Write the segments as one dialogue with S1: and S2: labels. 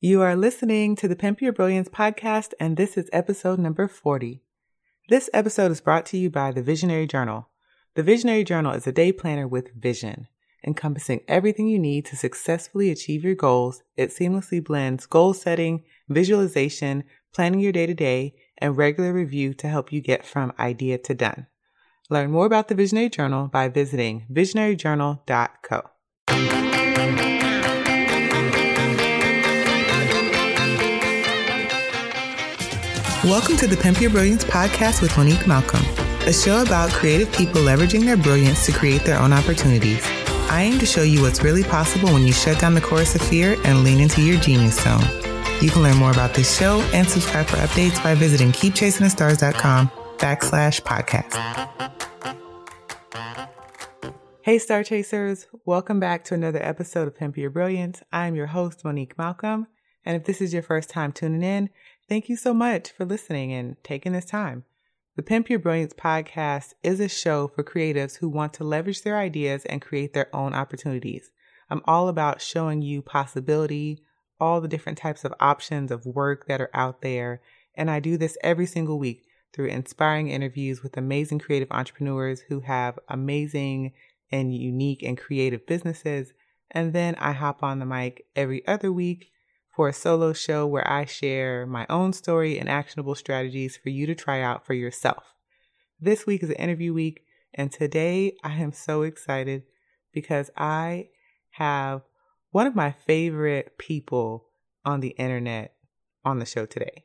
S1: You are listening to the Pimp Your Brilliance podcast, and this is episode number 40. This episode is brought to you by the Visionary Journal. The Visionary Journal is a day planner with vision, encompassing everything you need to successfully achieve your goals. It seamlessly blends goal setting, visualization, planning your day to day, and regular review to help you get from idea to done. Learn more about the Visionary Journal by visiting visionaryjournal.co. Welcome to the Pimp Your Brilliance podcast with Monique Malcolm, a show about creative people leveraging their brilliance to create their own opportunities. I aim to show you what's really possible when you shut down the chorus of fear and lean into your genius zone. You can learn more about this show and subscribe for updates by visiting keepchasingthestars.com backslash podcast. Hey, Star Chasers. Welcome back to another episode of Pimp Your Brilliance. I'm your host, Monique Malcolm. And if this is your first time tuning in, Thank you so much for listening and taking this time. The Pimp Your Brilliance podcast is a show for creatives who want to leverage their ideas and create their own opportunities. I'm all about showing you possibility, all the different types of options of work that are out there. And I do this every single week through inspiring interviews with amazing creative entrepreneurs who have amazing and unique and creative businesses. And then I hop on the mic every other week for a solo show where I share my own story and actionable strategies for you to try out for yourself. This week is an interview week, and today I am so excited because I have one of my favorite people on the internet on the show today.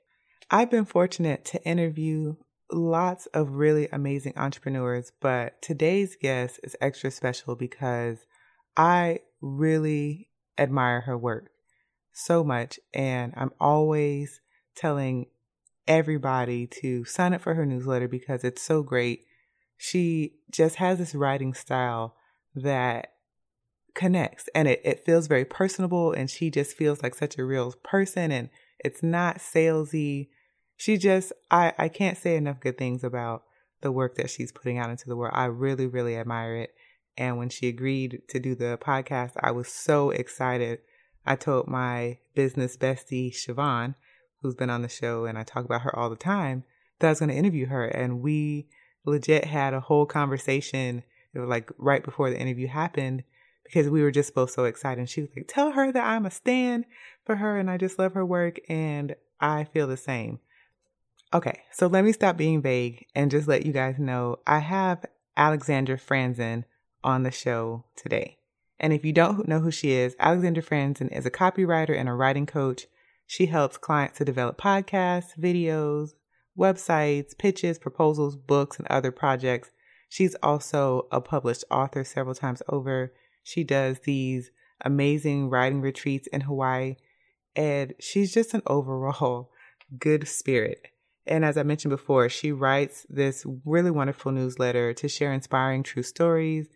S1: I've been fortunate to interview lots of really amazing entrepreneurs, but today's guest is extra special because I really admire her work so much. And I'm always telling everybody to sign up for her newsletter because it's so great. She just has this writing style that connects and it, it feels very personable and she just feels like such a real person and it's not salesy. She just I, I can't say enough good things about the work that she's putting out into the world. I really, really admire it. And when she agreed to do the podcast, I was so excited I told my business bestie, Siobhan, who's been on the show and I talk about her all the time, that I was going to interview her. And we legit had a whole conversation, it was like right before the interview happened, because we were just both so excited. And she was like, Tell her that I'm a stand for her and I just love her work. And I feel the same. Okay, so let me stop being vague and just let you guys know I have Alexandra Franzen on the show today. And if you don't know who she is, Alexandra Franzen is a copywriter and a writing coach. She helps clients to develop podcasts, videos, websites, pitches, proposals, books, and other projects. She's also a published author several times over. She does these amazing writing retreats in Hawaii, and she's just an overall good spirit. And as I mentioned before, she writes this really wonderful newsletter to share inspiring true stories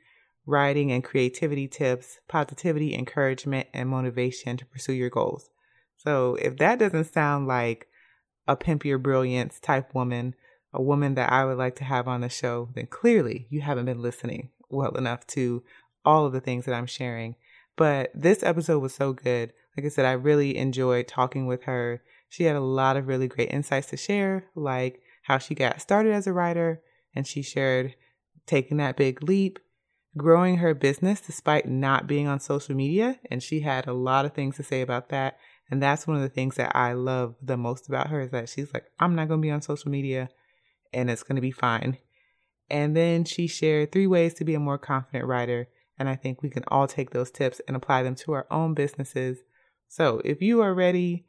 S1: writing and creativity tips, positivity, encouragement, and motivation to pursue your goals. So if that doesn't sound like a pimp your brilliance type woman, a woman that I would like to have on the show, then clearly you haven't been listening well enough to all of the things that I'm sharing. But this episode was so good. Like I said, I really enjoyed talking with her. She had a lot of really great insights to share, like how she got started as a writer, and she shared taking that big leap growing her business despite not being on social media. And she had a lot of things to say about that. And that's one of the things that I love the most about her is that she's like, I'm not going to be on social media and it's going to be fine. And then she shared three ways to be a more confident writer. And I think we can all take those tips and apply them to our own businesses. So if you are ready,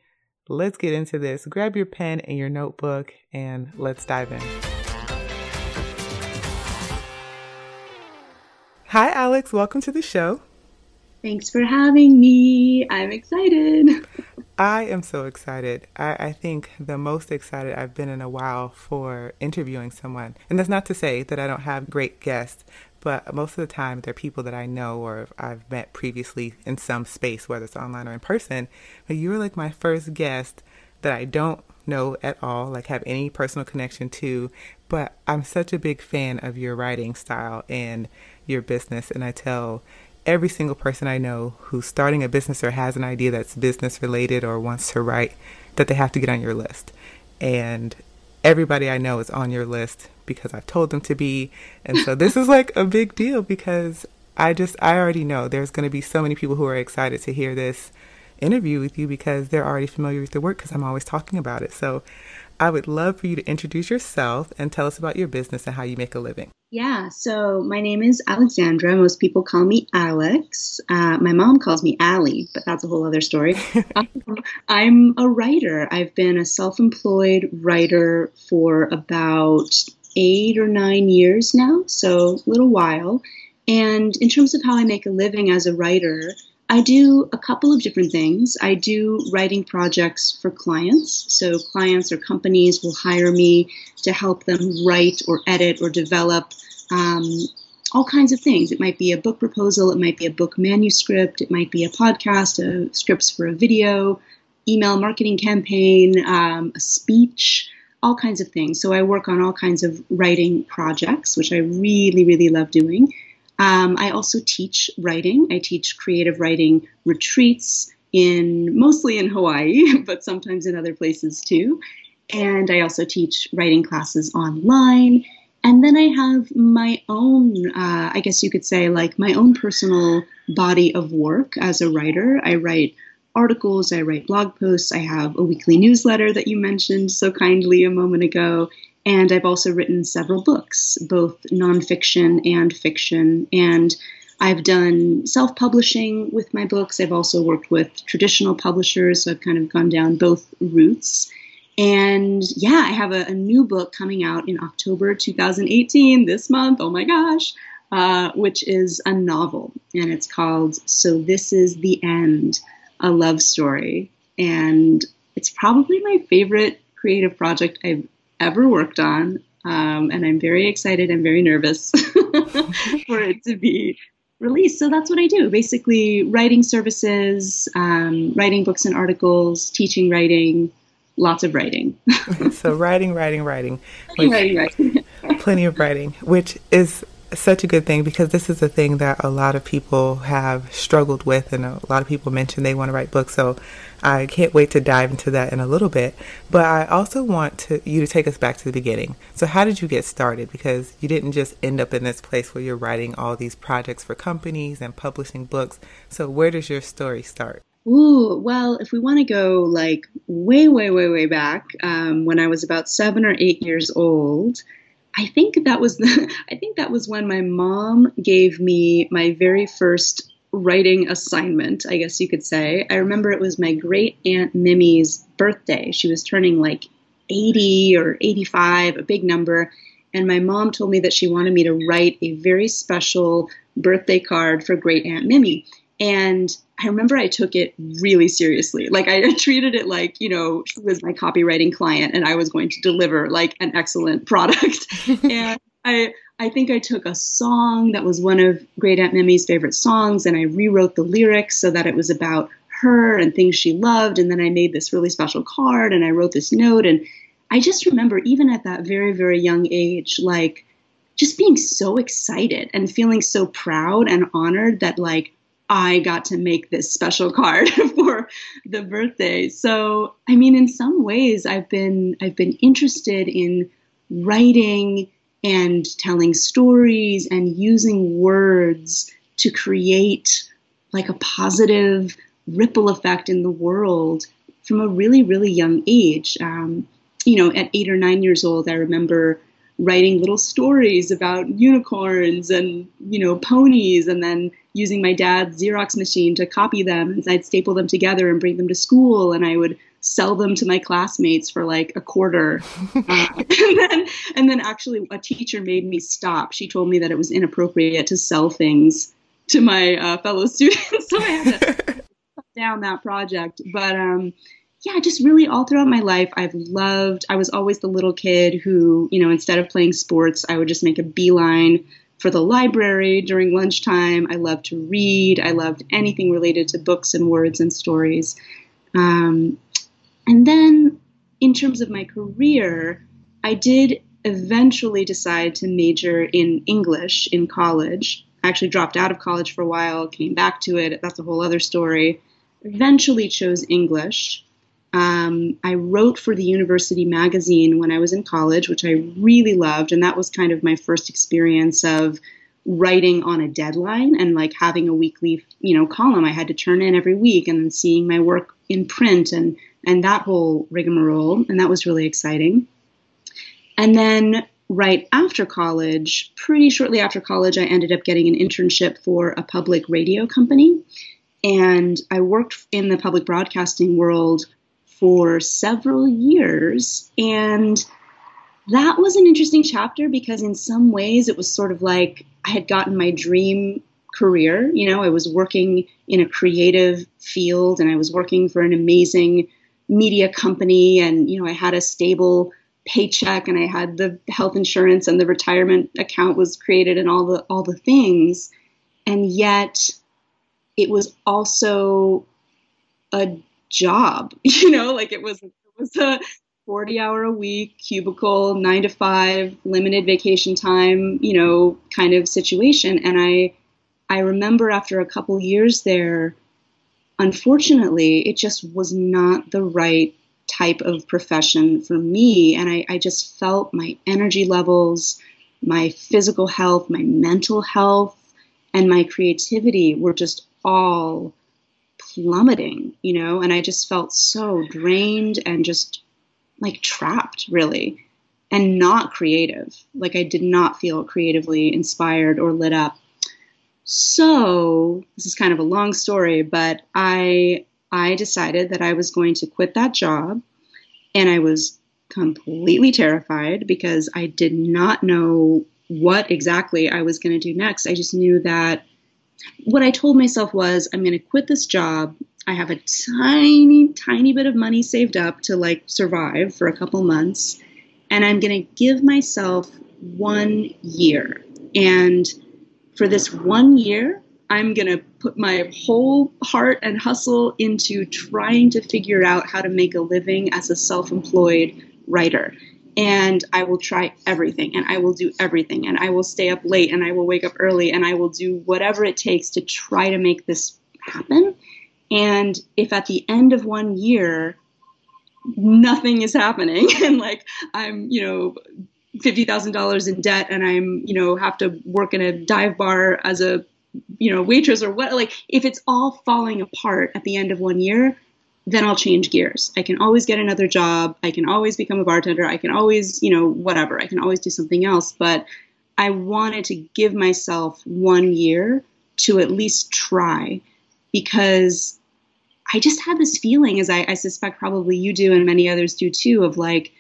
S1: let's get into this. Grab your pen and your notebook and let's dive in. Hi, Alex. Welcome to the show.
S2: Thanks for having me. I'm excited.
S1: I am so excited. I, I, think the most excited I've been in a while for interviewing someone. And that's not to say that I don't have great guests, but most of the time they're people that I know or I've met previously in some space, whether it's online or in person. But you were like my first guest that I don't know at all, like have any personal connection to, but I'm such a big fan of your writing style and your business. And I tell every single person I know who's starting a business or has an idea that's business related or wants to write that they have to get on your list. And everybody I know is on your list because I've told them to be. And so this is like a big deal because I just, I already know there's going to be so many people who are excited to hear this interview with you because they're already familiar with the work because I'm always talking about it. So I would love for you to introduce yourself and tell us about your business and how you make a living.
S2: Yeah, so my name is Alexandra. Most people call me Alex. Uh, my mom calls me Allie, but that's a whole other story. um, I'm a writer. I've been a self employed writer for about eight or nine years now, so a little while. And in terms of how I make a living as a writer, I do a couple of different things. I do writing projects for clients. So, clients or companies will hire me to help them write or edit or develop um, all kinds of things. It might be a book proposal, it might be a book manuscript, it might be a podcast, a scripts for a video, email marketing campaign, um, a speech, all kinds of things. So, I work on all kinds of writing projects, which I really, really love doing. Um, I also teach writing. I teach creative writing retreats in mostly in Hawaii, but sometimes in other places too. And I also teach writing classes online. And then I have my own, uh, I guess you could say, like my own personal body of work as a writer. I write articles, I write blog posts, I have a weekly newsletter that you mentioned so kindly a moment ago, and I've also written several books, both nonfiction and fiction. And I've done self publishing with my books. I've also worked with traditional publishers, so I've kind of gone down both routes. And yeah, I have a, a new book coming out in October 2018, this month. Oh my gosh. Uh, which is a novel, and it's called So This Is the End, a love story. And it's probably my favorite creative project I've ever worked on. Um, and I'm very excited and very nervous for it to be released. So that's what I do basically, writing services, um, writing books and articles, teaching writing, lots of writing.
S1: so, writing, writing, writing.
S2: Which, writing, writing.
S1: plenty of writing, which is such a good thing because this is a thing that a lot of people have struggled with, and a lot of people mention they want to write books. So I can't wait to dive into that in a little bit. But I also want to you to take us back to the beginning. So how did you get started? Because you didn't just end up in this place where you're writing all these projects for companies and publishing books. So where does your story start?
S2: Ooh, well, if we want to go like way, way, way, way back, um, when I was about seven or eight years old, I think that was the, I think that was when my mom gave me my very first writing assignment, I guess you could say. I remember it was my great aunt Mimi's birthday. She was turning like 80 or 85, a big number. And my mom told me that she wanted me to write a very special birthday card for great aunt Mimi. And I remember I took it really seriously. Like I treated it like, you know, she was my copywriting client and I was going to deliver like an excellent product. and I I think I took a song that was one of Great Aunt Mimi's favorite songs and I rewrote the lyrics so that it was about her and things she loved. And then I made this really special card and I wrote this note. And I just remember, even at that very, very young age, like just being so excited and feeling so proud and honored that, like, I got to make this special card for the birthday. So, I mean, in some ways, I've been I've been interested in writing and telling stories and using words to create like a positive ripple effect in the world from a really, really young age. Um, you know, at eight or nine years old, I remember writing little stories about unicorns and, you know, ponies, and then using my dad's Xerox machine to copy them. And I'd staple them together and bring them to school, and I would sell them to my classmates for like a quarter. uh, and then and then actually a teacher made me stop. She told me that it was inappropriate to sell things to my uh, fellow students, so I had to cut down that project. But um, yeah, just really all throughout my life, I've loved. I was always the little kid who, you know, instead of playing sports, I would just make a beeline for the library during lunchtime. I loved to read. I loved anything related to books and words and stories. Um, and then, in terms of my career, I did eventually decide to major in English in college. I actually dropped out of college for a while, came back to it. That's a whole other story. Eventually chose English. Um, I wrote for the university magazine when I was in college, which I really loved, and that was kind of my first experience of writing on a deadline and like having a weekly, you know, column I had to turn in every week, and then seeing my work in print and and that whole rigmarole, and that was really exciting. And then right after college, pretty shortly after college, I ended up getting an internship for a public radio company. And I worked in the public broadcasting world for several years. And that was an interesting chapter because, in some ways, it was sort of like I had gotten my dream career. You know, I was working in a creative field and I was working for an amazing media company. And, you know, I had a stable paycheck and I had the health insurance and the retirement account was created and all the all the things and yet it was also a job you know like it was it was a 40 hour a week cubicle 9 to 5 limited vacation time you know kind of situation and I I remember after a couple years there unfortunately it just was not the right type of profession for me. And I, I just felt my energy levels, my physical health, my mental health, and my creativity were just all plummeting, you know, and I just felt so drained and just like trapped, really, and not creative. Like I did not feel creatively inspired or lit up. So, this is kind of a long story, but I I decided that I was going to quit that job. And I was completely terrified because I did not know what exactly I was going to do next. I just knew that what I told myself was I'm going to quit this job. I have a tiny, tiny bit of money saved up to like survive for a couple months. And I'm going to give myself one year. And for this one year, I'm going to put my whole heart and hustle into trying to figure out how to make a living as a self employed writer. And I will try everything and I will do everything and I will stay up late and I will wake up early and I will do whatever it takes to try to make this happen. And if at the end of one year, nothing is happening and like I'm, you know, $50,000 in debt and I'm, you know, have to work in a dive bar as a you know, waitress or what, like if it's all falling apart at the end of one year, then I'll change gears. I can always get another job. I can always become a bartender. I can always, you know, whatever. I can always do something else. But I wanted to give myself one year to at least try because I just had this feeling, as I, I suspect probably you do and many others do too, of like,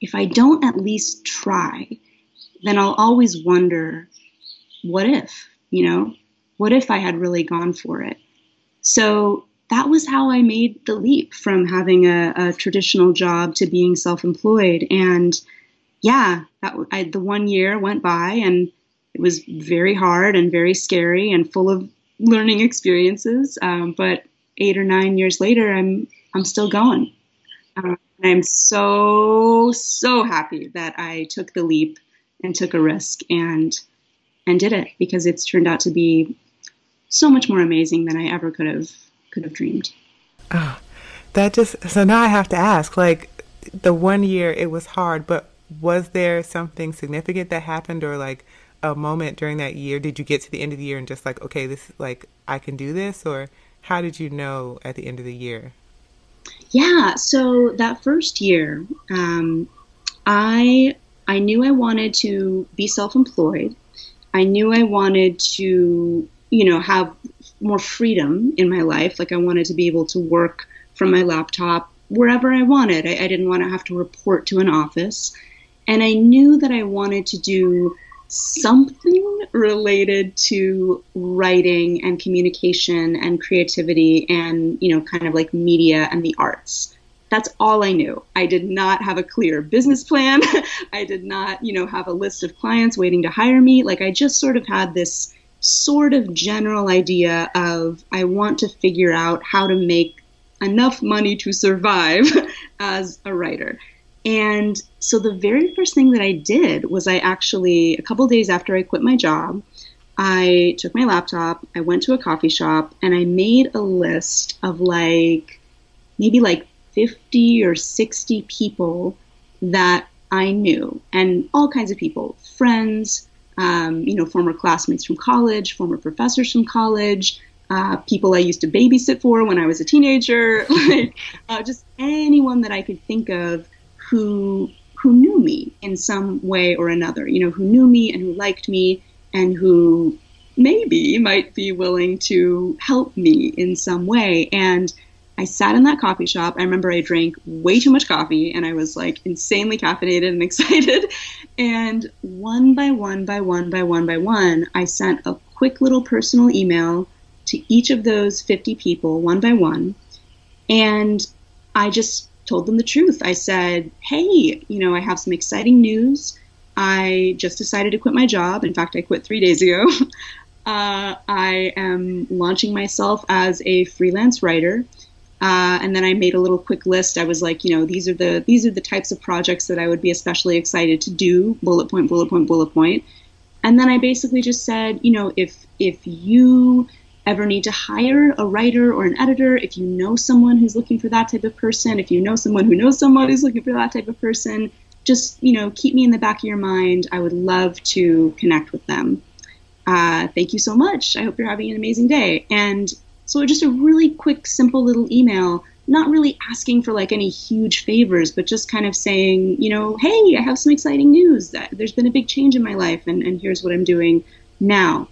S2: if I don't at least try, then I'll always wonder, what if, you know? What if I had really gone for it? So that was how I made the leap from having a, a traditional job to being self employed. And yeah, that I, the one year went by and it was very hard and very scary and full of learning experiences. Um, but eight or nine years later, I'm I'm still going. Um, I'm so so happy that I took the leap and took a risk and and did it because it's turned out to be so much more amazing than I ever could have could have dreamed.
S1: Oh, that just so now I have to ask like the one year it was hard, but was there something significant that happened or like a moment during that year? Did you get to the end of the year and just like, okay, this is like I can do this or how did you know at the end of the year?
S2: Yeah, so that first year, um, I I knew I wanted to be self-employed. I knew I wanted to you know, have more freedom in my life. Like I wanted to be able to work from my laptop wherever I wanted. I, I didn't want to have to report to an office. And I knew that I wanted to do something related to writing and communication and creativity and, you know, kind of like media and the arts. That's all I knew. I did not have a clear business plan. I did not, you know, have a list of clients waiting to hire me. Like I just sort of had this sort of general idea of I want to figure out how to make enough money to survive as a writer. And so the very first thing that I did was I actually, a couple days after I quit my job, I took my laptop, I went to a coffee shop, and I made a list of like maybe like 50 or 60 people that I knew, and all kinds of people, friends, um, you know, former classmates from college, former professors from college, uh, people I used to babysit for when I was a teenager, like uh, just anyone that I could think of who who knew me in some way or another, you know, who knew me and who liked me and who maybe might be willing to help me in some way. And I sat in that coffee shop. I remember I drank way too much coffee and I was like insanely caffeinated and excited. And one by one, by one, by one, by one, I sent a quick little personal email to each of those 50 people, one by one. And I just told them the truth. I said, hey, you know, I have some exciting news. I just decided to quit my job. In fact, I quit three days ago. uh, I am launching myself as a freelance writer. Uh, and then I made a little quick list. I was like, you know, these are the these are the types of projects that I would be especially excited to do. Bullet point, bullet point, bullet point. And then I basically just said, you know, if if you ever need to hire a writer or an editor, if you know someone who's looking for that type of person, if you know someone who knows someone who's looking for that type of person, just you know, keep me in the back of your mind. I would love to connect with them. Uh, thank you so much. I hope you're having an amazing day. And so just a really quick, simple little email, not really asking for like any huge favors, but just kind of saying, you know, hey, I have some exciting news. There's been a big change in my life, and, and here's what I'm doing now.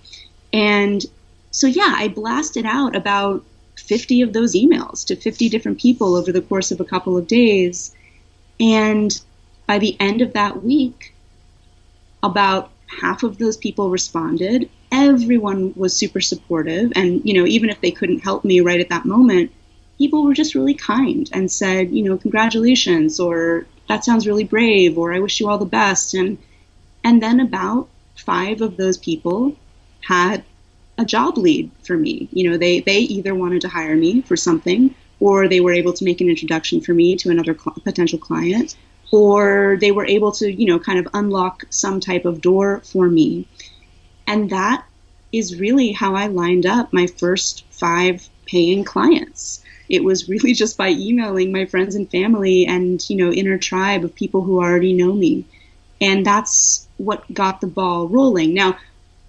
S2: And so, yeah, I blasted out about 50 of those emails to 50 different people over the course of a couple of days. And by the end of that week, about half of those people responded everyone was super supportive. And you know even if they couldn't help me right at that moment people were just really kind and said you know congratulations or that sounds really brave or i wish you all the best. And and then about five of those people had a job lead for me. You know they they either wanted to hire me for something or they were able to make an introduction for me to another cl- potential client or they were able to you know kind of unlock some type of door for me and that is really how I lined up my first five paying clients. It was really just by emailing my friends and family and, you know, inner tribe of people who already know me. And that's what got the ball rolling. Now,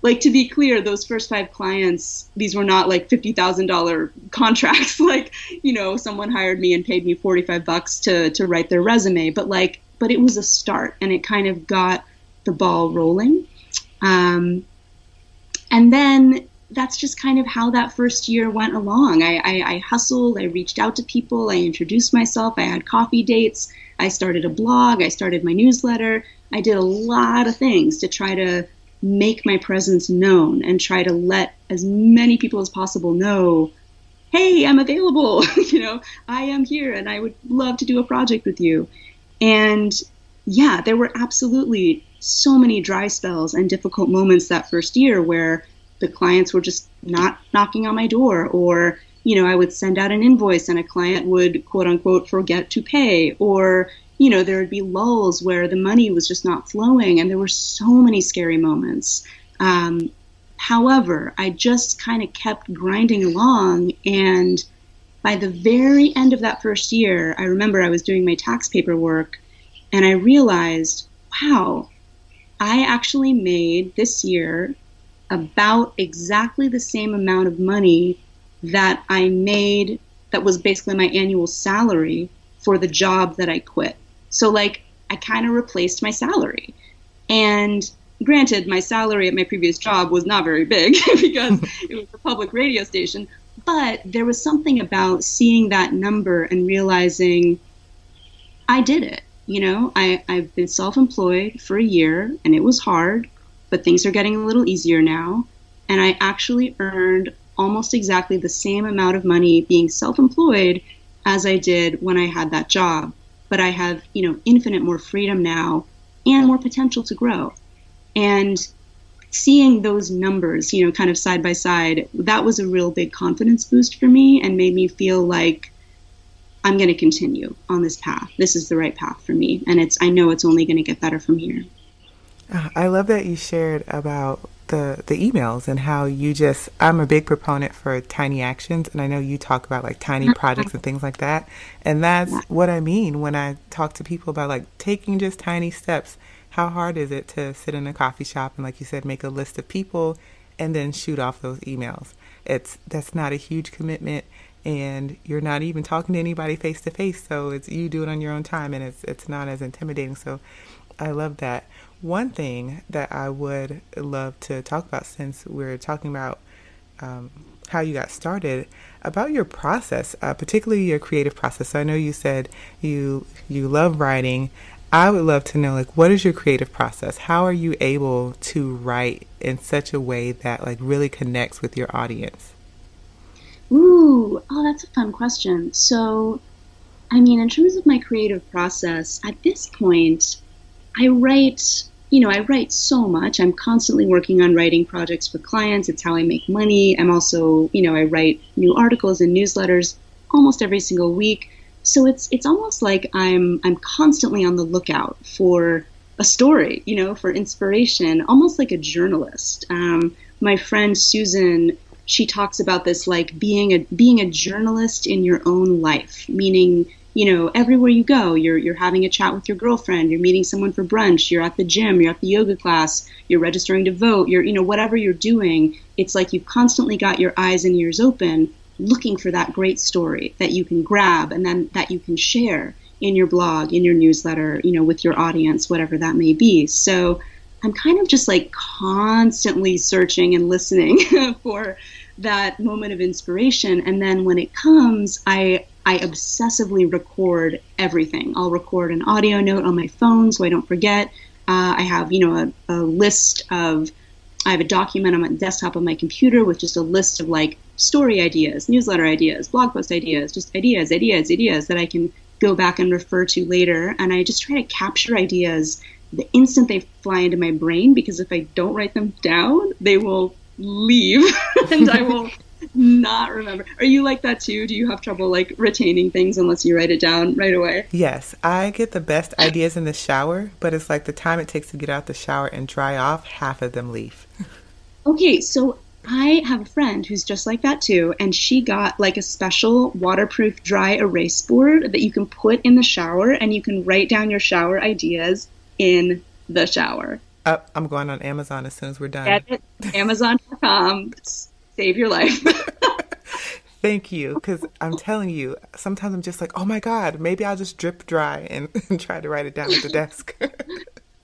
S2: like to be clear, those first five clients, these were not like fifty thousand dollar contracts. like, you know, someone hired me and paid me forty five bucks to to write their resume. But like, but it was a start, and it kind of got the ball rolling. Um, and then that's just kind of how that first year went along. I, I, I, hustled, I reached out to people, I introduced myself, I had coffee dates, I started a blog, I started my newsletter. I did a lot of things to try to make my presence known and try to let as many people as possible know hey, I'm available. you know, I am here and I would love to do a project with you. And yeah, there were absolutely so many dry spells and difficult moments that first year where the clients were just not knocking on my door or you know i would send out an invoice and a client would quote unquote forget to pay or you know there would be lulls where the money was just not flowing and there were so many scary moments. Um, however i just kind of kept grinding along and by the very end of that first year i remember i was doing my tax paperwork and i realized wow I actually made this year about exactly the same amount of money that I made that was basically my annual salary for the job that I quit. So like I kind of replaced my salary. And granted my salary at my previous job was not very big because it was a public radio station, but there was something about seeing that number and realizing I did it you know, I, I've been self employed for a year and it was hard, but things are getting a little easier now. And I actually earned almost exactly the same amount of money being self employed as I did when I had that job. But I have, you know, infinite more freedom now and more potential to grow. And seeing those numbers, you know, kind of side by side, that was a real big confidence boost for me and made me feel like I'm going to continue on this path. This is the right path for me. And it's, I know it's only going to get better from here.
S1: Ah, I love that you shared about the the emails and how you just I'm a big proponent for tiny actions and I know you talk about like tiny mm-hmm. projects and things like that and that's what I mean when I talk to people about like taking just tiny steps how hard is it to sit in a coffee shop and like you said make a list of people and then shoot off those emails it's that's not a huge commitment and you're not even talking to anybody face to face so it's you do it on your own time and it's it's not as intimidating so I love that one thing that I would love to talk about since we're talking about um, how you got started about your process, uh, particularly your creative process. So I know you said you you love writing. I would love to know like what is your creative process? How are you able to write in such a way that like really connects with your audience?
S2: Ooh, oh, that's a fun question. So, I mean, in terms of my creative process, at this point, I write you know, I write so much. I'm constantly working on writing projects for clients. It's how I make money. I'm also, you know, I write new articles and newsletters almost every single week. So it's it's almost like I'm I'm constantly on the lookout for a story, you know, for inspiration, almost like a journalist. Um, my friend Susan, she talks about this like being a being a journalist in your own life, meaning you know, everywhere you go, you're you're having a chat with your girlfriend, you're meeting someone for brunch, you're at the gym, you're at the yoga class, you're registering to vote, you're you know, whatever you're doing, it's like you've constantly got your eyes and ears open looking for that great story that you can grab and then that you can share in your blog, in your newsletter, you know, with your audience, whatever that may be. So I'm kind of just like constantly searching and listening for that moment of inspiration and then when it comes I I obsessively record everything. I'll record an audio note on my phone so I don't forget. Uh, I have, you know, a, a, list of, I have a document on my desktop on my computer with just a list of like story ideas, newsletter ideas, blog post ideas, just ideas, ideas, ideas that I can go back and refer to later. And I just try to capture ideas the instant they fly into my brain because if I don't write them down, they will leave and I will not remember. Are you like that too? Do you have trouble like retaining things unless you write it down right away?
S1: Yes, I get the best ideas in the shower, but it's like the time it takes to get out the shower and dry off, half of them leave.
S2: okay, so I have a friend who's just like that too, and she got like a special waterproof dry erase board that you can put in the shower and you can write down your shower ideas in the shower.
S1: Uh, I'm going on Amazon as soon as we're done.
S2: Get Amazon.com save your life.
S1: Thank you, because I'm telling you, sometimes I'm just like, oh my god, maybe I'll just drip dry and, and try to write it down at the desk.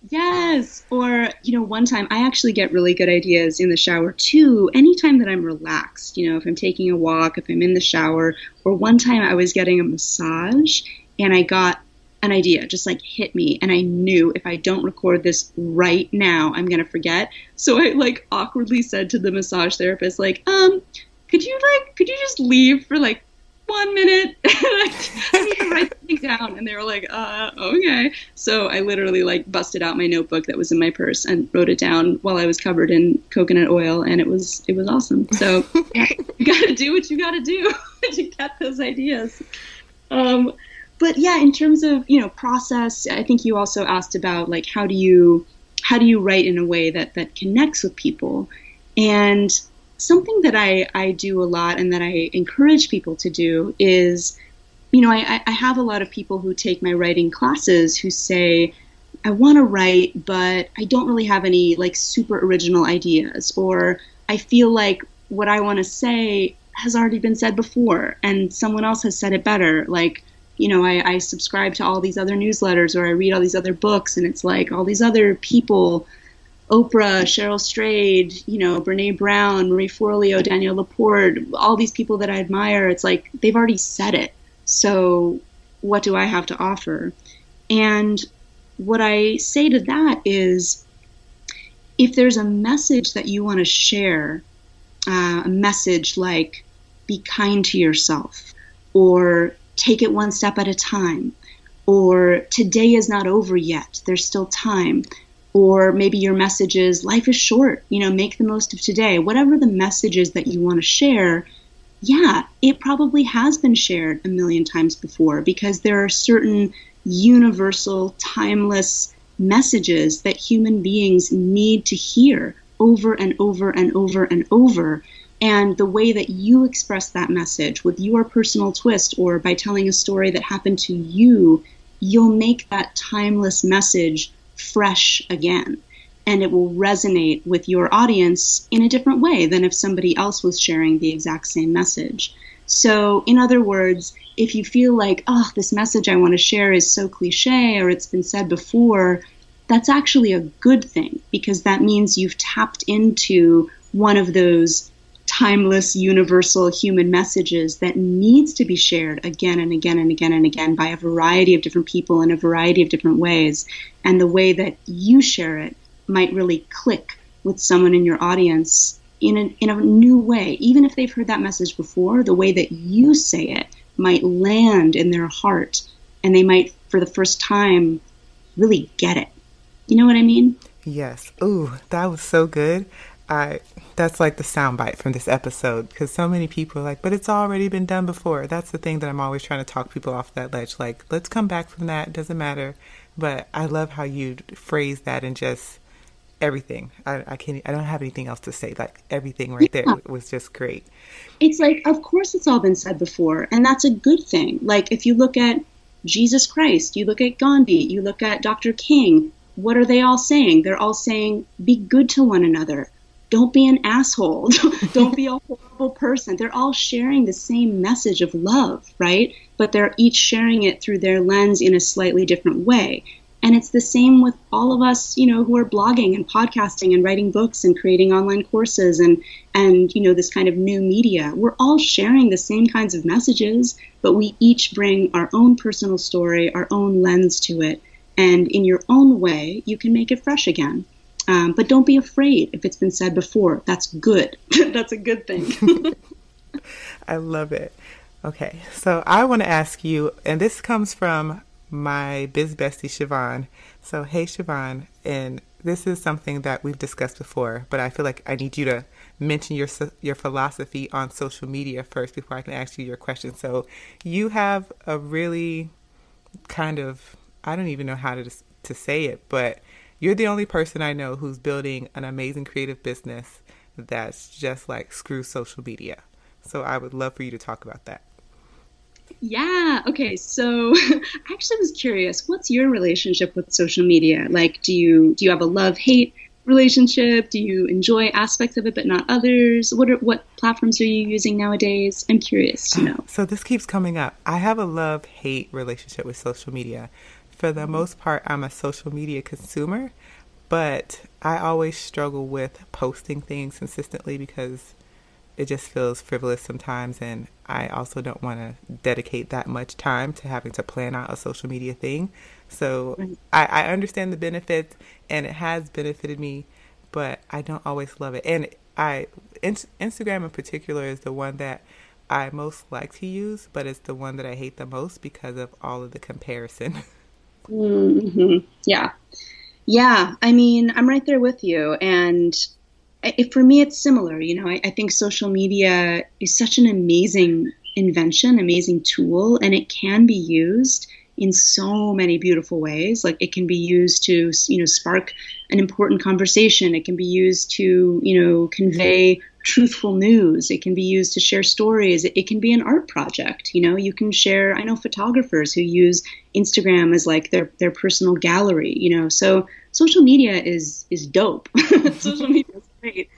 S2: yes, or you know, one time I actually get really good ideas in the shower too. Anytime that I'm relaxed, you know, if I'm taking a walk, if I'm in the shower, or one time I was getting a massage and I got an idea just like hit me and i knew if i don't record this right now i'm going to forget. So i like awkwardly said to the massage therapist like um could you like could you just leave for like one minute? I need to write something down and they were like uh okay. So i literally like busted out my notebook that was in my purse and wrote it down while i was covered in coconut oil and it was it was awesome. So you gotta do what you gotta do to get those ideas. Um but yeah, in terms of you know process, I think you also asked about like how do you how do you write in a way that that connects with people, and something that I I do a lot and that I encourage people to do is, you know, I, I have a lot of people who take my writing classes who say. I want to write, but I don't really have any like super original ideas, or I feel like what I want to say has already been said before and someone else has said it better. Like, you know, I, I subscribe to all these other newsletters or I read all these other books, and it's like all these other people Oprah, Cheryl Strayed, you know, Brene Brown, Marie Forleo, Danielle Laporte, all these people that I admire, it's like they've already said it. So what do I have to offer? And what I say to that is if there's a message that you want to share, uh, a message like be kind to yourself or take it one step at a time, or today is not over yet, there's still time, or maybe your message is life is short, you know, make the most of today. Whatever the message is that you want to share, yeah, it probably has been shared a million times before because there are certain universal, timeless messages that human beings need to hear over and over and over and over. And the way that you express that message with your personal twist or by telling a story that happened to you, you'll make that timeless message fresh again. And it will resonate with your audience in a different way than if somebody else was sharing the exact same message. So, in other words, if you feel like, oh, this message I want to share is so cliche or it's been said before, that's actually a good thing because that means you've tapped into one of those timeless, universal human messages that needs to be shared again and again and again and again by a variety of different people in a variety of different ways. And the way that you share it might really click with someone in your audience in a, in a new way. Even if they've heard that message before, the way that you say it might land in their heart and they might, for the first time, really get it. You know what I mean?
S1: Yes. Ooh, that was so good. I that's like the soundbite from this episode because so many people are like, but it's already been done before. That's the thing that I'm always trying to talk people off that ledge. Like, let's come back from that. It doesn't matter. But I love how you phrase that and just everything. I, I can't. I don't have anything else to say. Like everything right yeah. there was just great.
S2: It's like, of course, it's all been said before, and that's a good thing. Like if you look at Jesus Christ, you look at Gandhi, you look at Dr. King. What are they all saying? They're all saying, be good to one another. Don't be an asshole. don't be a horrible person. They're all sharing the same message of love, right? But they're each sharing it through their lens in a slightly different way. And it's the same with all of us, you know, who are blogging and podcasting and writing books and creating online courses and and you know this kind of new media. We're all sharing the same kinds of messages, but we each bring our own personal story, our own lens to it, and in your own way, you can make it fresh again. Um, but don't be afraid if it's been said before. That's good. That's a good thing.
S1: I love it. Okay, so I want to ask you, and this comes from my biz bestie Siobhan. So, hey Siobhan, and this is something that we've discussed before, but I feel like I need you to mention your your philosophy on social media first before I can ask you your question. So, you have a really kind of I don't even know how to to say it, but you're the only person I know who's building an amazing creative business that's just like screw social media. So, I would love for you to talk about that.
S2: Yeah. Okay. So I actually was curious. What's your relationship with social media? Like, do you do you have a love hate relationship? Do you enjoy aspects of it but not others? What are what platforms are you using nowadays? I'm curious to ah, know.
S1: So this keeps coming up. I have a love hate relationship with social media. For the most part, I'm a social media consumer, but I always struggle with posting things consistently because it just feels frivolous sometimes and I also don't want to dedicate that much time to having to plan out a social media thing. So I, I understand the benefits and it has benefited me, but I don't always love it. And I Instagram in particular is the one that I most like to use, but it's the one that I hate the most because of all of the comparison.
S2: mm-hmm. Yeah. Yeah. I mean, I'm right there with you. And for me, it's similar. You know, I, I think social media is such an amazing invention, amazing tool, and it can be used in so many beautiful ways. Like it can be used to, you know, spark an important conversation. It can be used to, you know, convey truthful news. It can be used to share stories. It, can be an art project. You know, you can share. I know photographers who use Instagram as like their their personal gallery. You know, so social media is is dope. social media is great.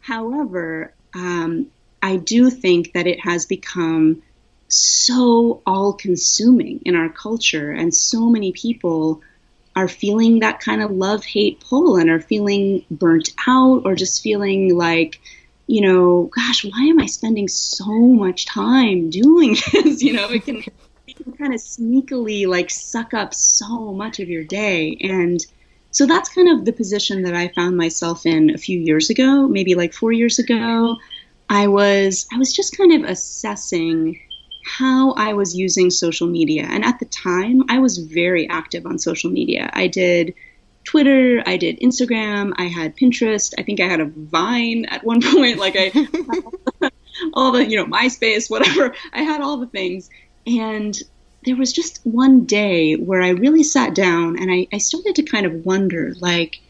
S2: However, um, I do think that it has become so all consuming in our culture, and so many people are feeling that kind of love hate pull and are feeling burnt out or just feeling like, you know, gosh, why am I spending so much time doing this? You know, it can, it can kind of sneakily like suck up so much of your day. And so that's kind of the position that I found myself in a few years ago, maybe like four years ago. I was I was just kind of assessing how I was using social media. And at the time, I was very active on social media. I did Twitter, I did Instagram, I had Pinterest, I think I had a Vine at one point, like I all the, you know, MySpace, whatever. I had all the things. And there was just one day where I really sat down and I, I started to kind of wonder, like,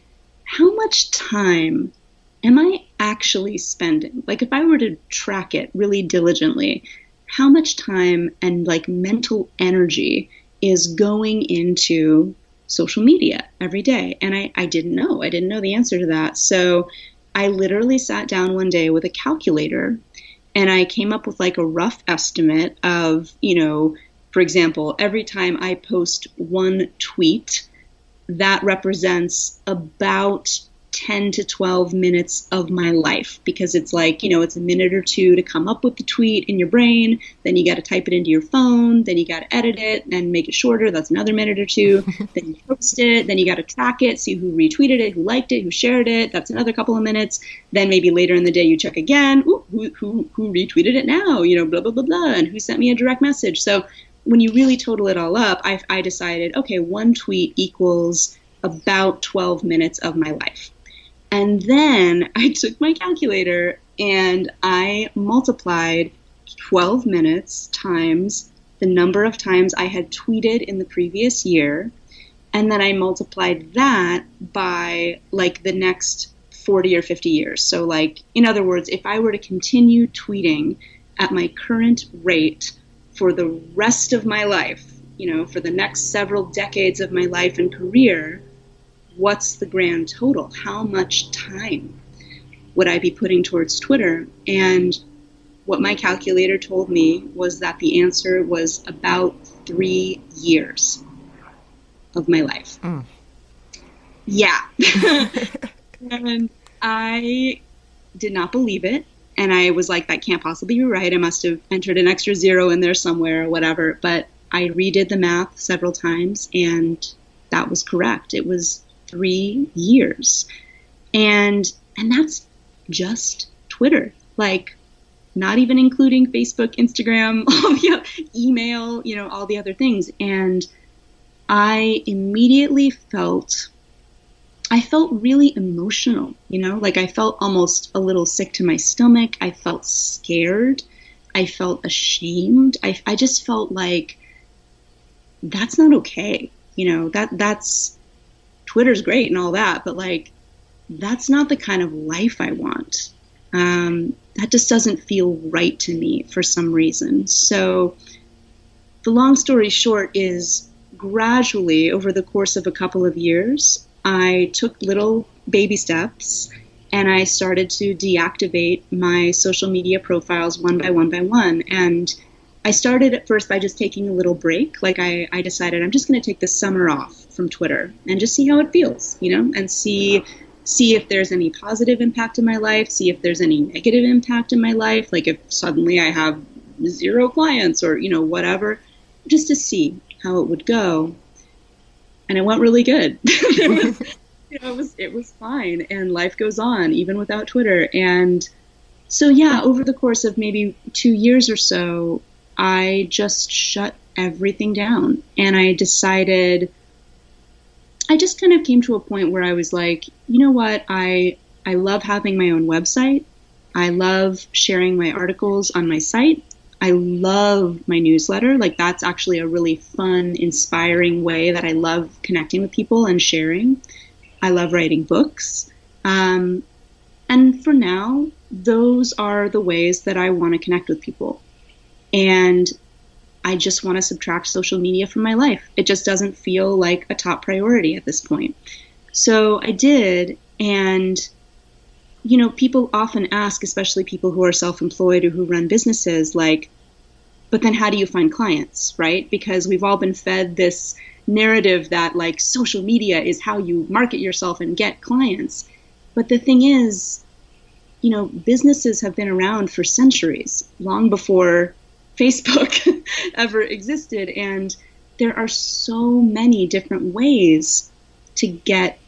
S2: how much time am I actually spending? Like, if I were to track it really diligently, how much time and like mental energy is going into social media every day? And I, I didn't know. I didn't know the answer to that. So I literally sat down one day with a calculator and I came up with like a rough estimate of, you know, for example, every time I post one tweet, that represents about 10 to 12 minutes of my life because it's like, you know, it's a minute or two to come up with the tweet in your brain. Then you got to type it into your phone. Then you got to edit it and make it shorter. That's another minute or two. then you post it. Then you got to track it, see who retweeted it, who liked it, who shared it. That's another couple of minutes. Then maybe later in the day you check again. Ooh, who, who, who retweeted it now? You know, blah, blah, blah, blah. And who sent me a direct message. So when you really total it all up, I, I decided, okay, one tweet equals about 12 minutes of my life. And then I took my calculator and I multiplied 12 minutes times the number of times I had tweeted in the previous year. And then I multiplied that by like the next 40 or 50 years. So, like, in other words, if I were to continue tweeting at my current rate for the rest of my life, you know, for the next several decades of my life and career, what's the grand total? How much time would I be putting towards Twitter? And what my calculator told me was that the answer was about three years of my life. Mm. Yeah. and I did not believe it. And I was like, that can't possibly be right. I must have entered an extra zero in there somewhere or whatever. But I redid the math several times and that was correct. It was three years. And and that's just Twitter. Like not even including Facebook, Instagram, all the email, you know, all the other things. And I immediately felt I felt really emotional, you know, like I felt almost a little sick to my stomach. I felt scared. I felt ashamed. I, I just felt like that's not okay. You know, that that's Twitter's great and all that, but like that's not the kind of life I want. Um, that just doesn't feel right to me for some reason. So the long story short is gradually over the course of a couple of years, I took little baby steps and I started to deactivate my social media profiles one by one by one. And I started at first by just taking a little break. Like I, I decided I'm just going to take the summer off from Twitter and just see how it feels, you know, and see see if there's any positive impact in my life, see if there's any negative impact in my life, like if suddenly I have zero clients or you know whatever, just to see how it would go and it went really good. it, was, you know, it was it was fine, and life goes on even without Twitter. And so yeah, over the course of maybe two years or so, I just shut everything down, and I decided. I just kind of came to a point where I was like, you know what, I I love having my own website. I love sharing my articles on my site. I love my newsletter. Like that's actually a really fun, inspiring way that I love connecting with people and sharing. I love writing books. Um, and for now, those are the ways that I want to connect with people. And I just want to subtract social media from my life. It just doesn't feel like a top priority at this point. So I did, and you know, people often ask, especially people who are self employed or who run businesses, like, but then how do you find clients, right? Because we've all been fed this narrative that, like, social media is how you market yourself and get clients. But the thing is, you know, businesses have been around for centuries, long before Facebook ever existed. And there are so many different ways to get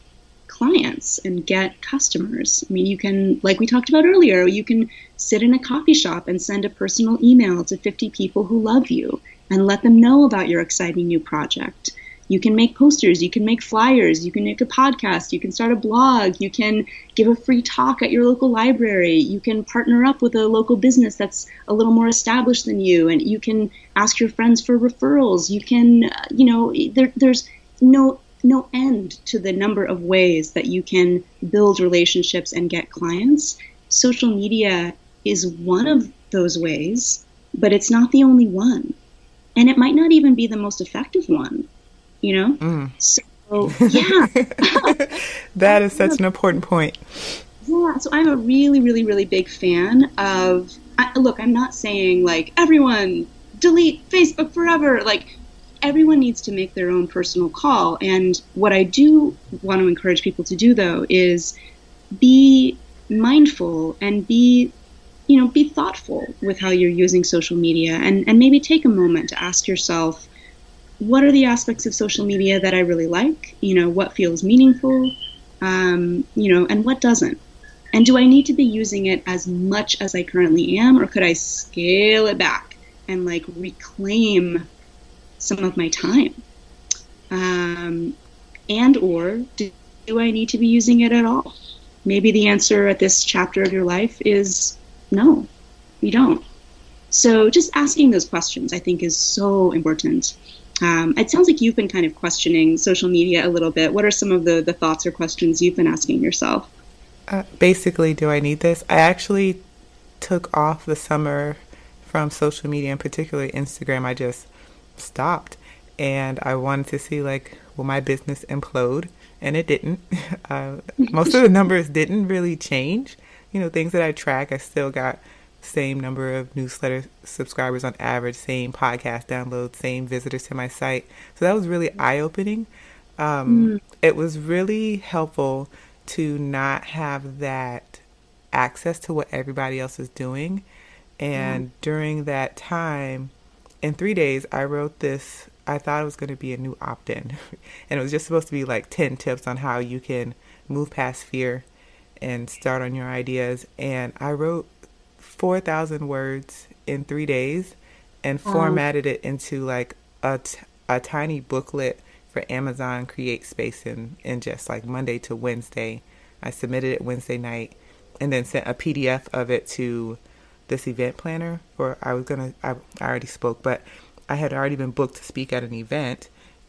S2: clients and get customers. I mean, you can, like we talked about earlier, you can sit in a coffee shop and send a personal email to 50 people who love you and let them know about your exciting new project. You can make posters, you can make flyers, you can make a podcast, you can start a blog, you can give a free talk at your local library, you can partner up with a local business that's a little more established than you, and you can ask your friends for referrals. You can, uh, you know, there, there's no no end to the number of ways that you can build relationships and get clients. Social media is one of those ways, but it's not the only one. And it might not even be the most effective one, you know? Mm. So, yeah.
S1: that is such an important point.
S2: Yeah, so I'm a really, really, really big fan of. I, look, I'm not saying like everyone delete Facebook forever. Like, everyone needs to make their own personal call. And what I do want to encourage people to do, though, is be mindful and be you know be thoughtful with how you're using social media and and maybe take a moment to ask yourself what are the aspects of social media that I really like? You know what feels meaningful? Um, you know and what doesn't? And do I need to be using it as much as I currently am or could I scale it back and like reclaim some of my time? Um, and or do, do I need to be using it at all? Maybe the answer at this chapter of your life is no, you don't. So just asking those questions, I think, is so important. Um, it sounds like you've been kind of questioning social media a little bit. What are some of the, the thoughts or questions you've been asking yourself?
S1: Uh, basically, do I need this? I actually took off the summer from social media, and particularly Instagram. I just stopped and I wanted to see, like, will my business implode? And it didn't. Uh, most of the numbers didn't really change you know, things that I track, I still got same number of newsletter subscribers on average, same podcast downloads, same visitors to my site. So that was really eye opening. Um, mm. It was really helpful to not have that access to what everybody else is doing. And mm. during that time, in three days, I wrote this. I thought it was going to be a new opt in. and it was just supposed to be like 10 tips on how you can move past fear and start on your ideas. And I wrote 4,000 words in three days and formatted it into like a, t- a tiny booklet for Amazon Create Space in, in just like Monday to Wednesday. I submitted it Wednesday night and then sent a PDF of it to this event planner for I was gonna I, I already spoke, but I had already been booked to speak at an event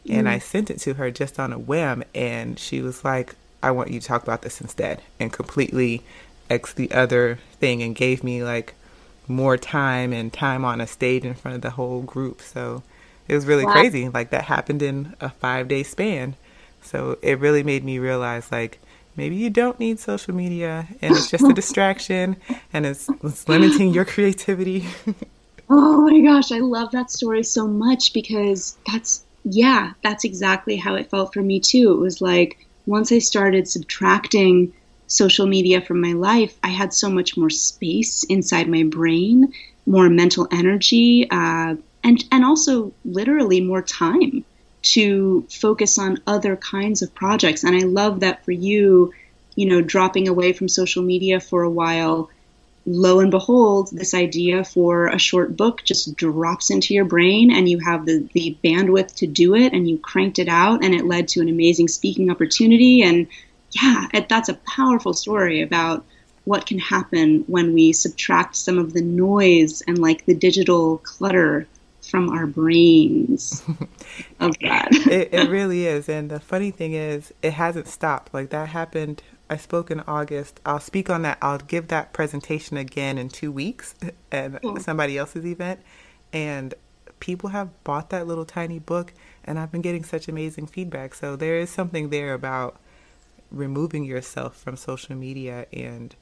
S1: and mm. I sent it to her just on a whim and she was like, I want you to talk about this instead, and completely X the other thing and gave me like more time and time on a stage in front of the whole group. So it was really wow. crazy. Like that happened in a five day span. So it really made me realize like maybe you don't need social media and it's just a distraction and it's, it's limiting your creativity.
S2: oh my gosh, I love that story so much because that's, yeah, that's exactly how it felt for me too. It was like, once I started subtracting social media from my life, I had so much more space inside my brain, more mental energy, uh, and and also literally more time to focus on other kinds of projects. And I love that for you, you know, dropping away from social media for a while lo and behold, this idea for a short book just drops into your brain and you have the, the bandwidth to do it and you cranked it out and it led to an amazing speaking opportunity. And yeah, it, that's a powerful story about what can happen when we subtract some of the noise and like the digital clutter from our brains of that.
S1: it, it really is. And the funny thing is, it hasn't stopped. Like that happened I spoke in August. I'll speak on that. I'll give that presentation again in two weeks at cool. somebody else's event. And people have bought that little tiny book, and I've been getting such amazing feedback. So there is something there about removing yourself from social media and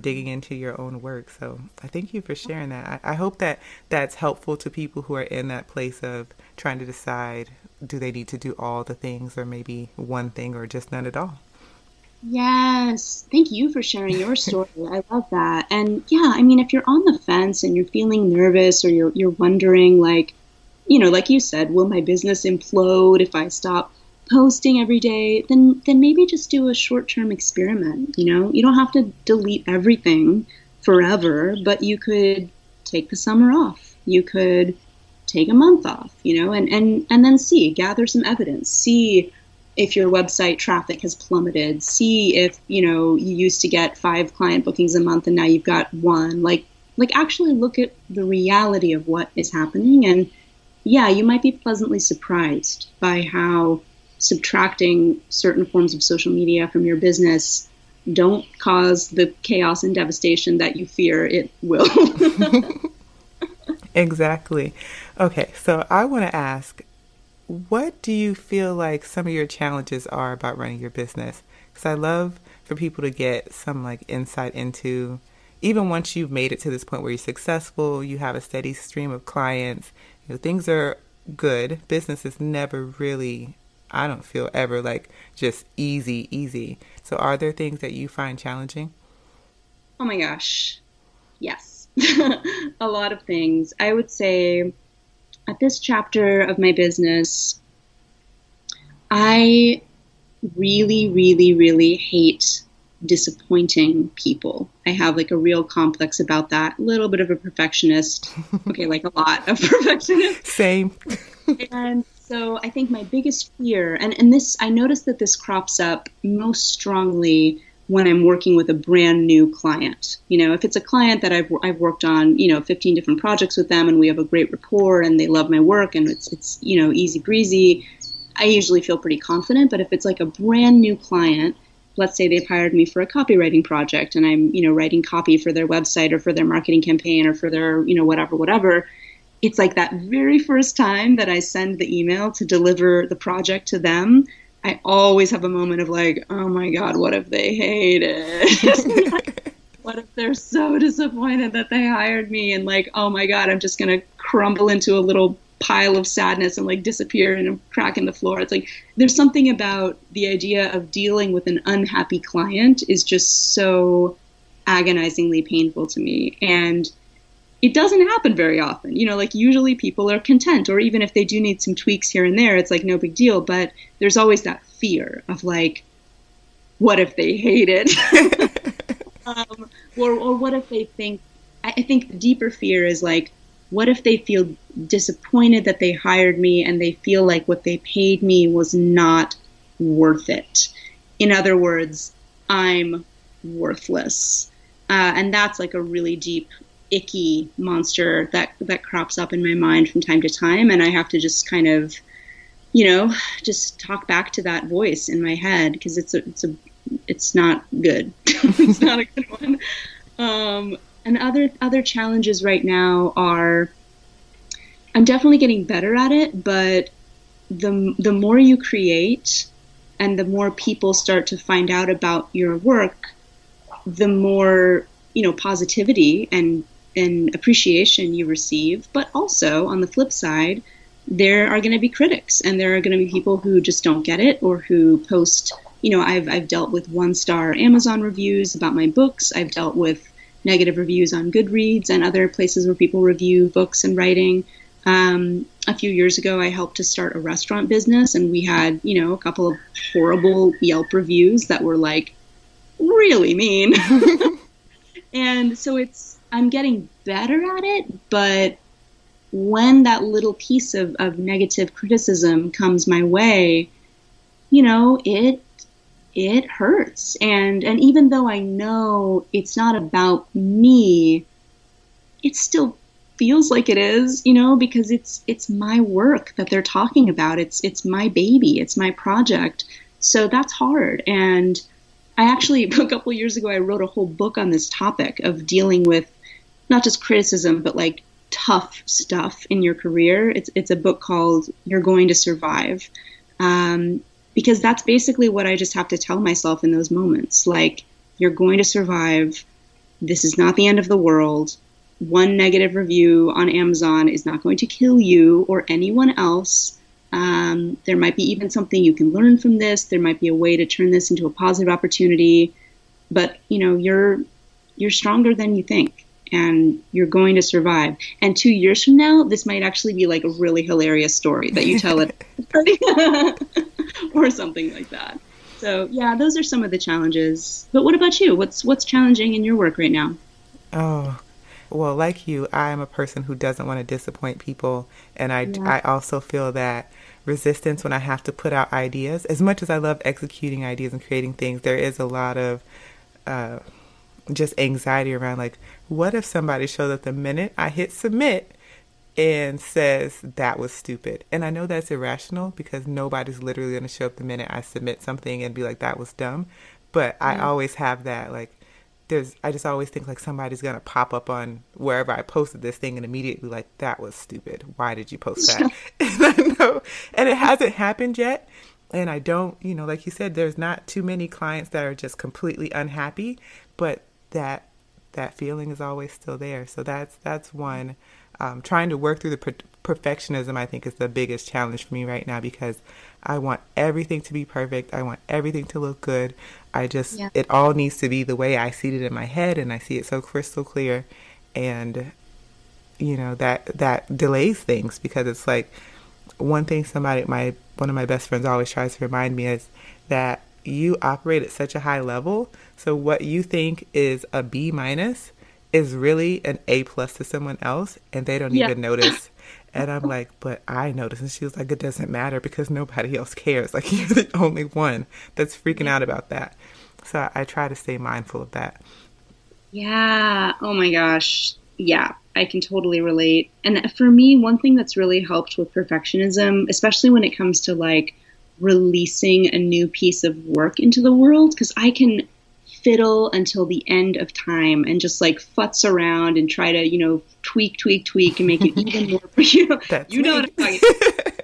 S1: digging into your own work. So I thank you for sharing that. I, I hope that that's helpful to people who are in that place of trying to decide do they need to do all the things or maybe one thing or just none at all.
S2: Yes. Thank you for sharing your story. I love that. And yeah, I mean, if you're on the fence and you're feeling nervous or you're, you're wondering, like, you know, like you said, will my business implode if I stop posting every day? Then, then maybe just do a short term experiment. You know, you don't have to delete everything forever, but you could take the summer off. You could take a month off, you know, and, and, and then see, gather some evidence, see if your website traffic has plummeted see if you know you used to get five client bookings a month and now you've got one like like actually look at the reality of what is happening and yeah you might be pleasantly surprised by how subtracting certain forms of social media from your business don't cause the chaos and devastation that you fear it will.
S1: exactly. Okay, so I want to ask what do you feel like some of your challenges are about running your business? Because I love for people to get some like insight into even once you've made it to this point where you're successful, you have a steady stream of clients, you know, things are good. Business is never really, I don't feel ever like just easy, easy. So, are there things that you find challenging?
S2: Oh my gosh. Yes. a lot of things. I would say at this chapter of my business, I really, really, really hate disappointing people. I have like a real complex about that. A little bit of a perfectionist. okay, like a lot of perfectionist.
S1: Same.
S2: and so I think my biggest fear, and, and this, I notice that this crops up most strongly when I'm working with a brand new client. You know, if it's a client that I've, I've worked on, you know, 15 different projects with them and we have a great rapport and they love my work and it's, it's, you know, easy breezy, I usually feel pretty confident. But if it's like a brand new client, let's say they've hired me for a copywriting project and I'm, you know, writing copy for their website or for their marketing campaign or for their, you know, whatever, whatever. It's like that very first time that I send the email to deliver the project to them I always have a moment of like, oh my God, what if they hate it? what if they're so disappointed that they hired me? And like, oh my God, I'm just going to crumble into a little pile of sadness and like disappear in a crack in the floor. It's like there's something about the idea of dealing with an unhappy client is just so agonizingly painful to me. And it doesn't happen very often. You know, like usually people are content, or even if they do need some tweaks here and there, it's like no big deal. But there's always that fear of like, what if they hate it? um, or, or what if they think, I think the deeper fear is like, what if they feel disappointed that they hired me and they feel like what they paid me was not worth it? In other words, I'm worthless. Uh, and that's like a really deep icky monster that that crops up in my mind from time to time. And I have to just kind of you know just talk back to that voice in my head because it's a it's a it's not good. It's not a good one. Um, and other other challenges right now are I'm definitely getting better at it but the the more you create and the more people start to find out about your work the more you know positivity and and appreciation you receive, but also on the flip side, there are going to be critics and there are going to be people who just don't get it or who post, you know, I've, I've dealt with one star Amazon reviews about my books. I've dealt with negative reviews on Goodreads and other places where people review books and writing. Um, a few years ago, I helped to start a restaurant business, and we had, you know, a couple of horrible Yelp reviews that were like really mean. and so it's I'm getting better at it, but when that little piece of, of negative criticism comes my way, you know, it it hurts. And and even though I know it's not about me, it still feels like it is, you know, because it's it's my work that they're talking about. It's it's my baby, it's my project. So that's hard. And I actually a couple years ago I wrote a whole book on this topic of dealing with not just criticism, but like tough stuff in your career. It's it's a book called You're Going to Survive. Um, because that's basically what I just have to tell myself in those moments. Like, you're going to survive. This is not the end of the world. One negative review on Amazon is not going to kill you or anyone else. Um, there might be even something you can learn from this. There might be a way to turn this into a positive opportunity. But you know, you're you're stronger than you think and you're going to survive. And two years from now, this might actually be like a really hilarious story that you tell it, or something like that. So yeah, those are some of the challenges. But what about you? What's what's challenging in your work right now?
S1: Oh, well, like you, I am a person who doesn't want to disappoint people, and I yeah. I also feel that resistance when I have to put out ideas. As much as I love executing ideas and creating things, there is a lot of uh, just anxiety around like, what if somebody shows up the minute I hit submit and says that was stupid. And I know that's irrational because nobody's literally going to show up the minute I submit something and be like, that was dumb. But I always have that, like, there's, I just always think like somebody's going to pop up on wherever I posted this thing and immediately like, that was stupid. Why did you post that? and I know, and it hasn't happened yet. And I don't, you know, like you said, there's not too many clients that are just completely unhappy, but that that feeling is always still there. So that's that's one. Um, trying to work through the per- perfectionism, I think, is the biggest challenge for me right now because I want everything to be perfect. I want everything to look good. I just, yeah. it all needs to be the way I see it in my head, and I see it so crystal clear. And, you know, that, that delays things because it's like one thing somebody, my, one of my best friends always tries to remind me is that you operate at such a high level. So what you think is a B minus is really an A plus to someone else and they don't yeah. even notice. And I'm like, but I notice. And she was like, it doesn't matter because nobody else cares. Like, you're the only one that's freaking out about that. So I, I try to stay mindful of that.
S2: Yeah. Oh my gosh. Yeah. I can totally relate. And for me, one thing that's really helped with perfectionism, especially when it comes to like releasing a new piece of work into the world, because I can fiddle until the end of time and just like futz around and try to, you know, tweak, tweak, tweak and make it even more for you.
S1: That's
S2: you know
S1: me.
S2: what I'm talking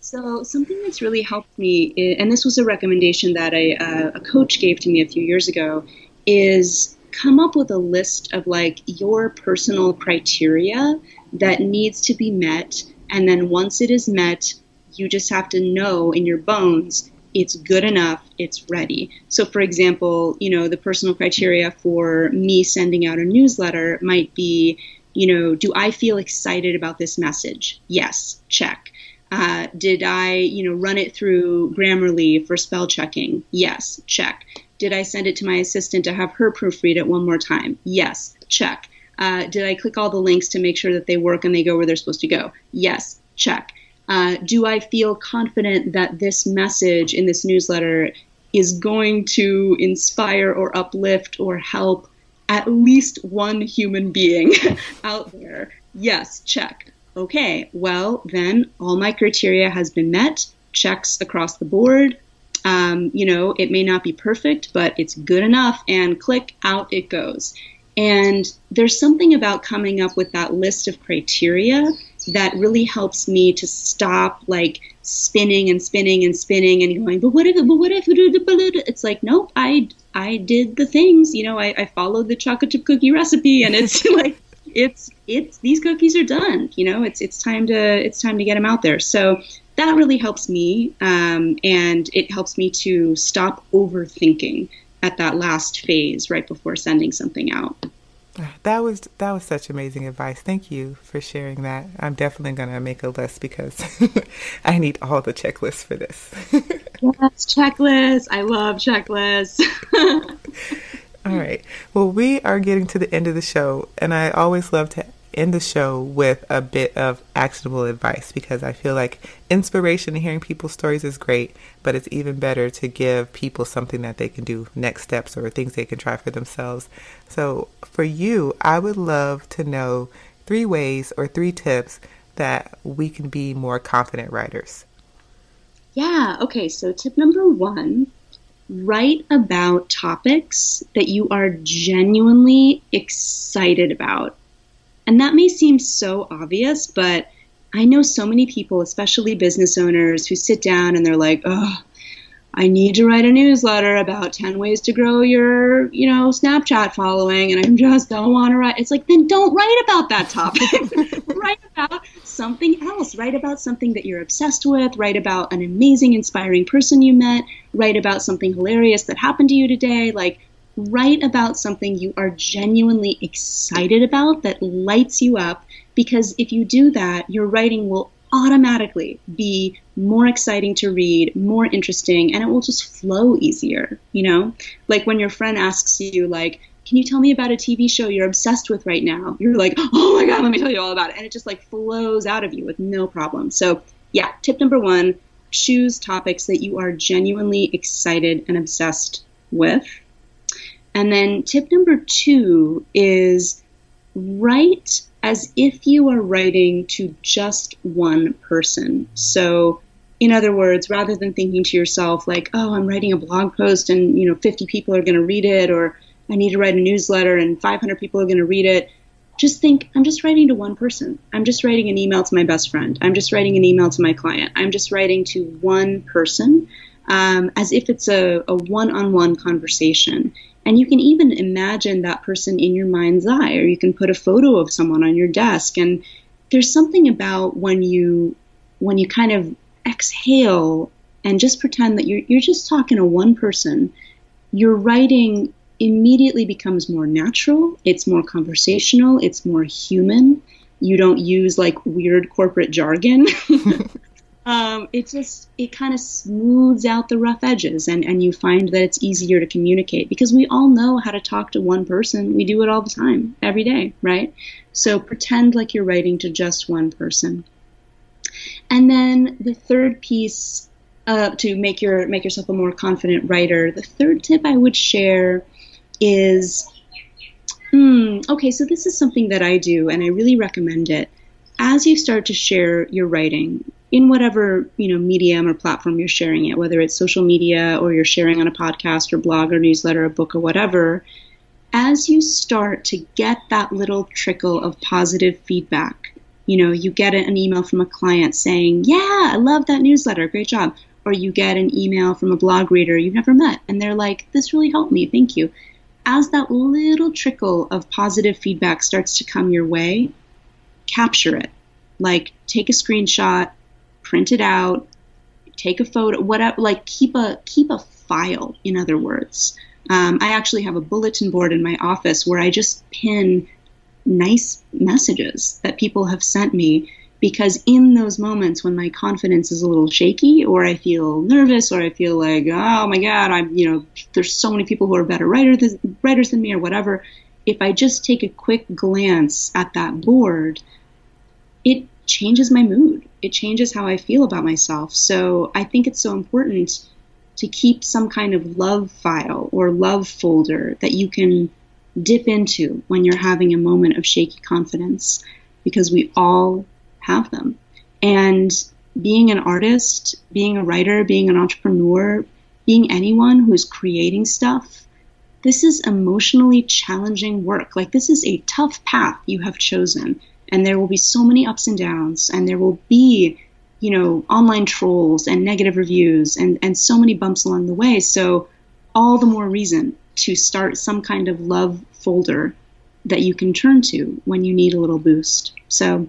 S2: So something that's really helped me, and this was a recommendation that a, uh, a coach gave to me a few years ago, is come up with a list of like your personal criteria that needs to be met. And then once it is met, you just have to know in your bones it's good enough, it's ready. So, for example, you know, the personal criteria for me sending out a newsletter might be, you know, do I feel excited about this message? Yes, check. Uh, did I, you know, run it through Grammarly for spell checking? Yes, check. Did I send it to my assistant to have her proofread it one more time? Yes, check. Uh, did I click all the links to make sure that they work and they go where they're supposed to go? Yes, check. Uh, do I feel confident that this message in this newsletter is going to inspire or uplift or help at least one human being out there? Yes, check. Okay, well, then all my criteria has been met, checks across the board. Um, you know, it may not be perfect, but it's good enough, and click out it goes. And there's something about coming up with that list of criteria that really helps me to stop like spinning and spinning and spinning and going, but what if, but what if, it's like, nope, I, I did the things, you know, I, I followed the chocolate chip cookie recipe and it's like, it's, it's, these cookies are done, you know, it's, it's time to, it's time to get them out there. So that really helps me. Um, and it helps me to stop overthinking at that last phase right before sending something out.
S1: That was that was such amazing advice. Thank you for sharing that. I'm definitely gonna make a list because I need all the checklists for this.
S2: yes, checklists. I love checklists.
S1: all right. Well, we are getting to the end of the show, and I always love to end the show with a bit of actionable advice because I feel like inspiration and hearing people's stories is great, but it's even better to give people something that they can do next steps or things they can try for themselves. So, for you, I would love to know three ways or three tips that we can be more confident writers.
S2: Yeah, okay, so tip number one write about topics that you are genuinely excited about. And that may seem so obvious, but I know so many people, especially business owners, who sit down and they're like, oh, I need to write a newsletter about 10 ways to grow your, you know, Snapchat following and I just don't want to write. It's like, then don't write about that topic. write about something else. Write about something that you're obsessed with. Write about an amazing, inspiring person you met. Write about something hilarious that happened to you today. Like, write about something you are genuinely excited about that lights you up because if you do that, your writing will automatically be more exciting to read, more interesting, and it will just flow easier, you know? Like when your friend asks you like, "Can you tell me about a TV show you're obsessed with right now?" You're like, "Oh my god, let me tell you all about it." And it just like flows out of you with no problem. So, yeah, tip number 1, choose topics that you are genuinely excited and obsessed with and then tip number two is write as if you are writing to just one person. So, in other words, rather than thinking to yourself like, "Oh, I'm writing a blog post and, you know, 50 people are going to read it or I need to write a newsletter and 500 people are going to read it." Just think, I'm just writing to one person. I'm just writing an email to my best friend. I'm just writing an email to my client. I'm just writing to one person um, as if it's a, a one-on-one conversation. And you can even imagine that person in your mind's eye, or you can put a photo of someone on your desk. And there's something about when you when you kind of exhale and just pretend that you're you're just talking to one person, your writing immediately becomes more natural, it's more conversational, it's more human. You don't use like weird corporate jargon. um, it just it kind of smooths out the rough edges and, and you find that it's easier to communicate because we all know how to talk to one person. We do it all the time every day right? So pretend like you're writing to just one person. And then the third piece uh, to make your make yourself a more confident writer the third tip i would share is hmm, okay so this is something that i do and i really recommend it. As you start to share your writing in whatever you know medium or platform you're sharing it, whether it's social media or you're sharing on a podcast or blog or newsletter, or book or whatever, as you start to get that little trickle of positive feedback, you know, you get an email from a client saying, "Yeah, I love that newsletter, great job," or you get an email from a blog reader you've never met, and they're like, "This really helped me, thank you." As that little trickle of positive feedback starts to come your way, capture it. Like, take a screenshot, print it out, take a photo, whatever. Like keep a keep a file. In other words, um, I actually have a bulletin board in my office where I just pin nice messages that people have sent me because in those moments when my confidence is a little shaky or I feel nervous or I feel like oh my god I'm you know there's so many people who are better writers writers than me or whatever if I just take a quick glance at that board it changes my mood. It changes how I feel about myself. So I think it's so important to keep some kind of love file or love folder that you can dip into when you're having a moment of shaky confidence because we all have them. And being an artist, being a writer, being an entrepreneur, being anyone who's creating stuff, this is emotionally challenging work. Like, this is a tough path you have chosen and there will be so many ups and downs and there will be you know online trolls and negative reviews and and so many bumps along the way so all the more reason to start some kind of love folder that you can turn to when you need a little boost so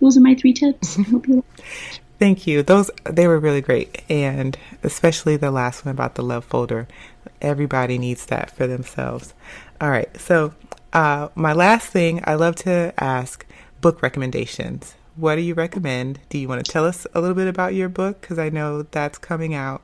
S2: those are my three tips
S1: Thank you. Those they were really great, and especially the last one about the love folder. Everybody needs that for themselves. All right. So, uh, my last thing I love to ask book recommendations. What do you recommend? Do you want to tell us a little bit about your book? Because I know that's coming out.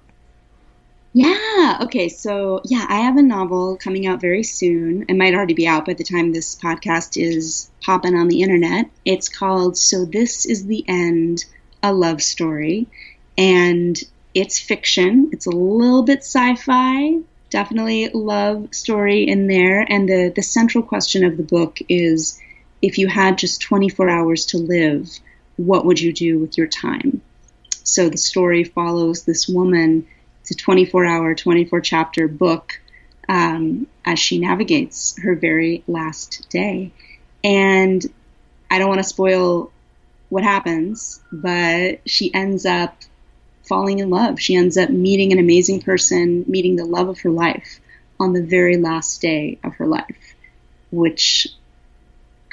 S2: Yeah. Okay. So, yeah, I have a novel coming out very soon. It might already be out by the time this podcast is popping on the internet. It's called So This Is the End A Love Story. And it's fiction. It's a little bit sci fi, definitely love story in there. And the, the central question of the book is if you had just 24 hours to live, what would you do with your time? So the story follows this woman. It's a 24 hour, 24 chapter book um, as she navigates her very last day. And I don't want to spoil what happens, but she ends up falling in love. She ends up meeting an amazing person, meeting the love of her life on the very last day of her life, which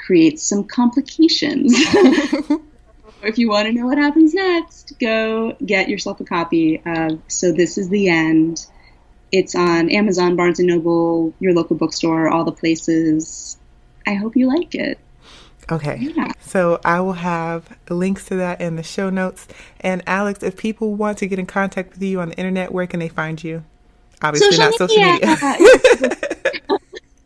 S2: creates some complications. if you want to know what happens next, go get yourself a copy of So This Is the End. It's on Amazon, Barnes and Noble, your local bookstore, all the places. I hope you like it.
S1: Okay. Yeah. So I will have links to that in the show notes. And Alex, if people want to get in contact with you on the internet, where can they find you? Obviously, social not social media.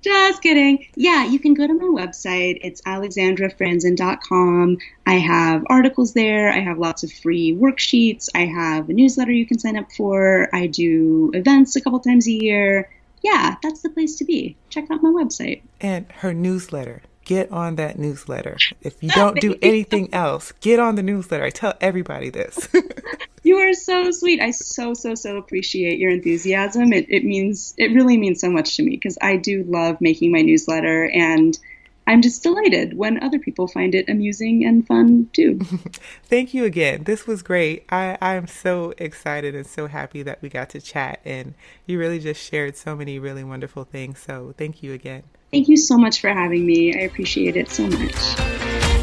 S2: Just kidding. Yeah, you can go to my website. It's alexandrafranzen.com. I have articles there. I have lots of free worksheets. I have a newsletter you can sign up for. I do events a couple times a year. Yeah, that's the place to be. Check out my website.
S1: And her newsletter. Get on that newsletter. If you don't do anything else, get on the newsletter. I tell everybody this.
S2: you are so sweet. I so, so, so appreciate your enthusiasm. It, it means, it really means so much to me because I do love making my newsletter and I'm just delighted when other people find it amusing and fun too.
S1: Thank you again. This was great. I, I am so excited and so happy that we got to chat and you really just shared so many really wonderful things. So thank you again.
S2: Thank you so much for having me. I appreciate it so much.